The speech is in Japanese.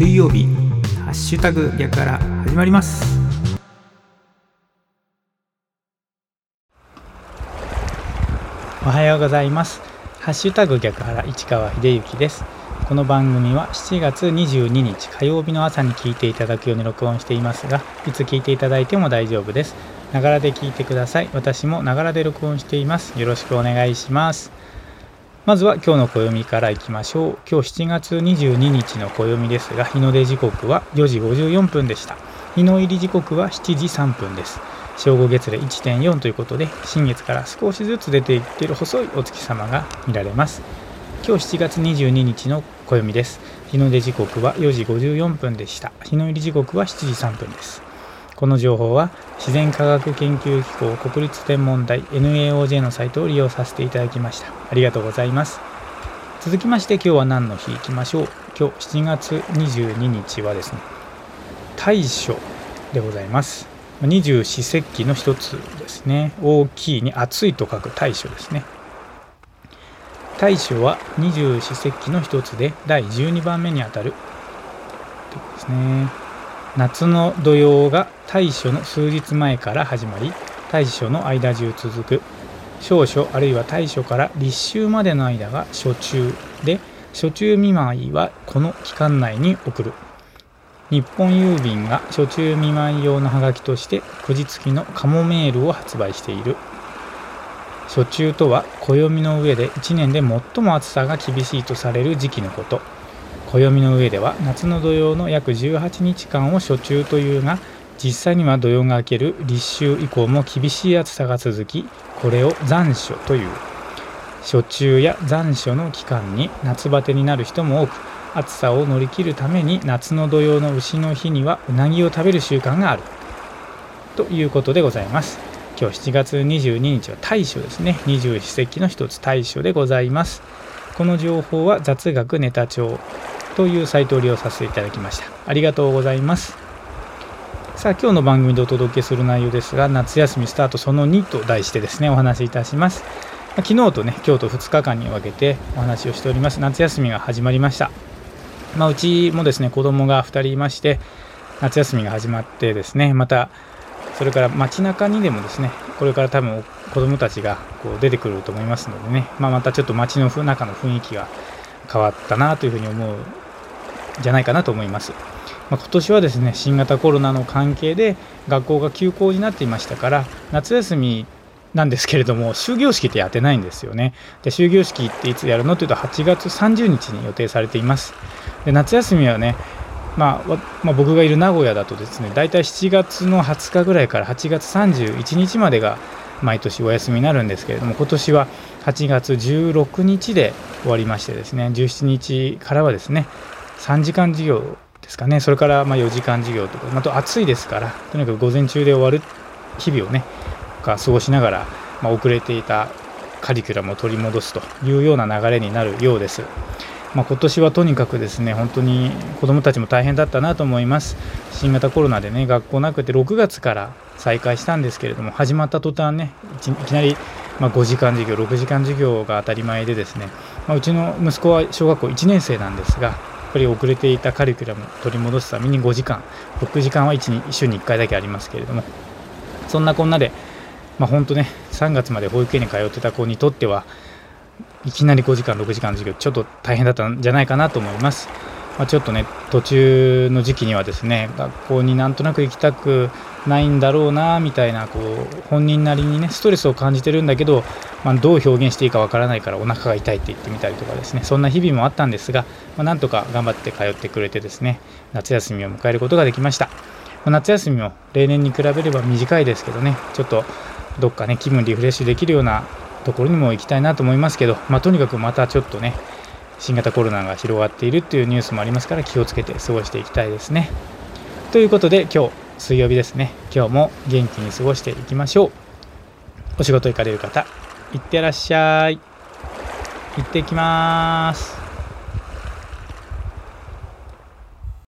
水曜日ハッシュタグ逆から始まります。おはようございます。ハッシュタグ逆原市川秀幸です。この番組は7月22日火曜日の朝に聞いていただくように録音していますがいつ聞いていただいても大丈夫です。ながらで聞いてください。私もながらで録音しています。よろしくお願いします。まずは今日の暦からいきましょう。今日7月22日の暦ですが日の出時刻は4時54分でした。日の入り時刻は7時3分です。正午月齢1.4ということで新月から少しずつ出ていっている細いお月様が見られます。今日7月22日の暦です。日の出時刻は4時54分でした。日の入り時刻は7時3分です。この情報は自然科学研究機構国立天文台 NAOJ のサイトを利用させていただきました。ありがとうございます。続きまして今日は何の日いきましょう？今日7月22日はですね大暑でございます。二十四節気の一つですね。大きいに暑いと書く大暑ですね。大暑は二十四節気の一つで第12番目にあたるということですね。夏の土用が大暑の数日前から始まり大暑の間中続く。少暑あるいは大暑から立秋までの間が初中で初中見舞いはこの期間内に送る。日本郵便が初中見舞い用のハガキとしてくじ付きのカモメールを発売している。初中とは暦の上で1年で最も暑さが厳しいとされる時期のこと。暦の上では夏の土用の約18日間を初中というが実際には土用が明ける立秋以降も厳しい暑さが続きこれを残暑という。初中や残暑の期間に夏バテになる人も多く暑さを乗り切るために夏の土用の牛の日にはうなぎを食べる習慣がある。ということでございます。今日7月22日は大暑ですね。二十四節気の一つ大暑でございます。この情報は雑学ネタ帳。というサイトを利用させていただきました。ありがとうございます。さあ今日の番組でお届けする内容ですが夏休みスタートその2と題してですねお話しいたします。昨日とね今日と2日間に分けてお話をしております。夏休みが始まりました。まあ、うちもですね子供が2人いまして夏休みが始まってですねまたそれから街中にでもですねこれから多分子供たちがこう出てくると思いますのでね、まあ、またちょっと街の中の雰囲気が変わったなというふうに思うじゃないかなと思います。ま、今年はですね新型コロナの関係で学校が休校になっていましたから夏休みなんですけれども終業式ってやってないんですよね。で終業式っていつやるのというと8月30日に予定されています。で夏休みはねまあ、まあ、僕がいる名古屋だとですね大体7月の20日ぐらいから8月31日までが毎年お休みになるんですけれども今年は8月16日で終わりましてですね17日からはですね3時間授業ですかねそれからま4時間授業とかまた暑いですからとにかく午前中で終わる日々をね過ごしながら、ま遅れていたカリキュラムを取り戻すというような流れになるようです。まあ、今年はとにかくですね本当に子どもたちも大変だったなと思います新型コロナでね学校なくて6月から再開したんですけれども始まった途端ねいきなりま5時間授業6時間授業が当たり前でですね、まあ、うちの息子は小学校1年生なんですがやっぱり遅れていたカリキュラムを取り戻すために5時間6時間は 1, 週に1回だけありますけれどもそんなこんなで、まあ、本当ね3月まで保育園に通ってた子にとってはいきなり5時間6時間の授業ちょっと大変だったんじゃないかなと思います。まあ、ちょっとね途中の時期にはですね学校になんとなく行きたくないんだろうなみたいなこう本人なりにねストレスを感じてるんだけど、まあ、どう表現していいかわからないからお腹が痛いって言ってみたりとかですねそんな日々もあったんですが、まあ、なんとか頑張って通ってくれてですね夏休みを迎えることができました、まあ、夏休みも例年に比べれば短いですけどねちょっとどっかね気分リフレッシュできるようなところにも行きたいなと思いますけど、まあ、とにかくまたちょっとね新型コロナが広がっているっていうニュースもありますから気をつけて過ごしていきたいですね。ということで今日水曜日ですね今日も元気に過ごしていきましょう。お仕事行かれる方いってらっしゃい。行ってきます。